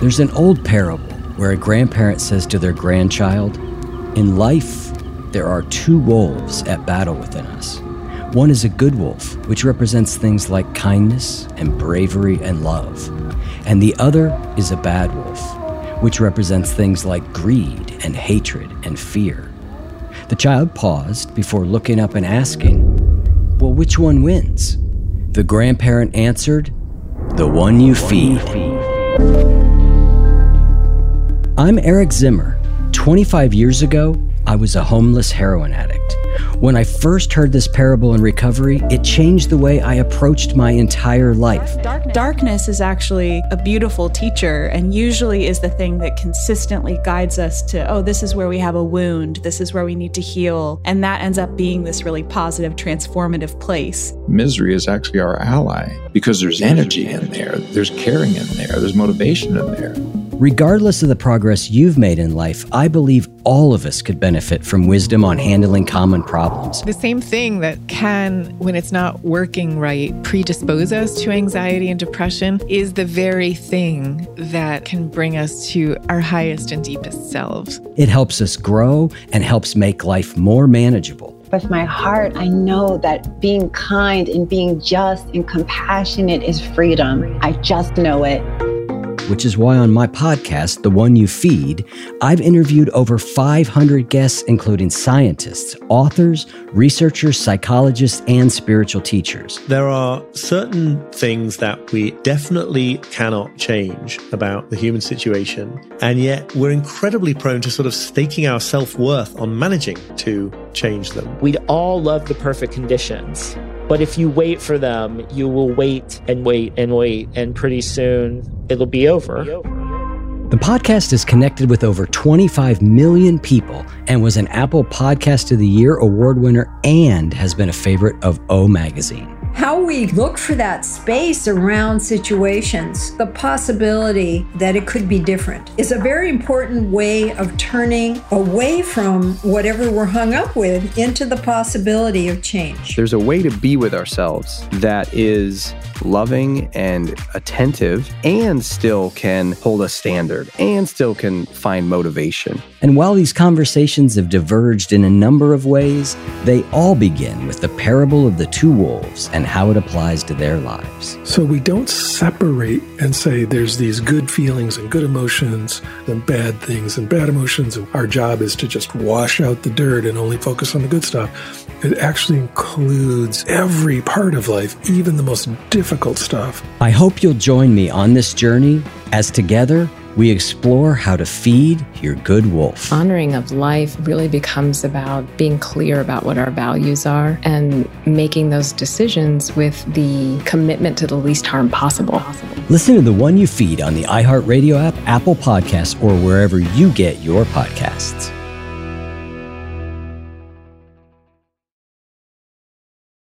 There's an old parable where a grandparent says to their grandchild, In life, there are two wolves at battle within us. One is a good wolf, which represents things like kindness and bravery and love. And the other is a bad wolf, which represents things like greed and hatred and fear. The child paused before looking up and asking, Well, which one wins? The grandparent answered, The one you feed. I'm Eric Zimmer. 25 years ago, I was a homeless heroin addict. When I first heard this parable in recovery, it changed the way I approached my entire life. Darkness is actually a beautiful teacher and usually is the thing that consistently guides us to, oh, this is where we have a wound, this is where we need to heal. And that ends up being this really positive, transformative place. Misery is actually our ally because there's energy in there, there's caring in there, there's motivation in there. Regardless of the progress you've made in life, I believe all of us could benefit from wisdom on handling common problems. The same thing that can, when it's not working right, predispose us to anxiety and depression is the very thing that can bring us to our highest and deepest selves. It helps us grow and helps make life more manageable. With my heart, I know that being kind and being just and compassionate is freedom. I just know it which is why on my podcast, The One You Feed, I've interviewed over 500 guests, including scientists, authors, researchers, psychologists, and spiritual teachers. There are certain things that we definitely cannot change about the human situation, and yet we're incredibly prone to sort of staking our self worth on managing to change them. We'd all love the perfect conditions. But if you wait for them, you will wait and wait and wait, and pretty soon it'll be over. The podcast is connected with over 25 million people and was an Apple Podcast of the Year award winner and has been a favorite of O Magazine how we look for that space around situations, the possibility that it could be different, is a very important way of turning away from whatever we're hung up with into the possibility of change. There's a way to be with ourselves that is loving and attentive and still can hold a standard and still can find motivation. And while these conversations have diverged in a number of ways, they all begin with the parable of the two wolves and how it applies to their lives. So we don't separate and say there's these good feelings and good emotions and bad things and bad emotions. Our job is to just wash out the dirt and only focus on the good stuff. It actually includes every part of life, even the most difficult stuff. I hope you'll join me on this journey as together we explore how to feed your good wolf. Honoring of life really becomes about being clear about what our values are and making those decisions with the commitment to the least harm possible. Listen to the one you feed on the iHeartRadio app, Apple Podcasts, or wherever you get your podcasts.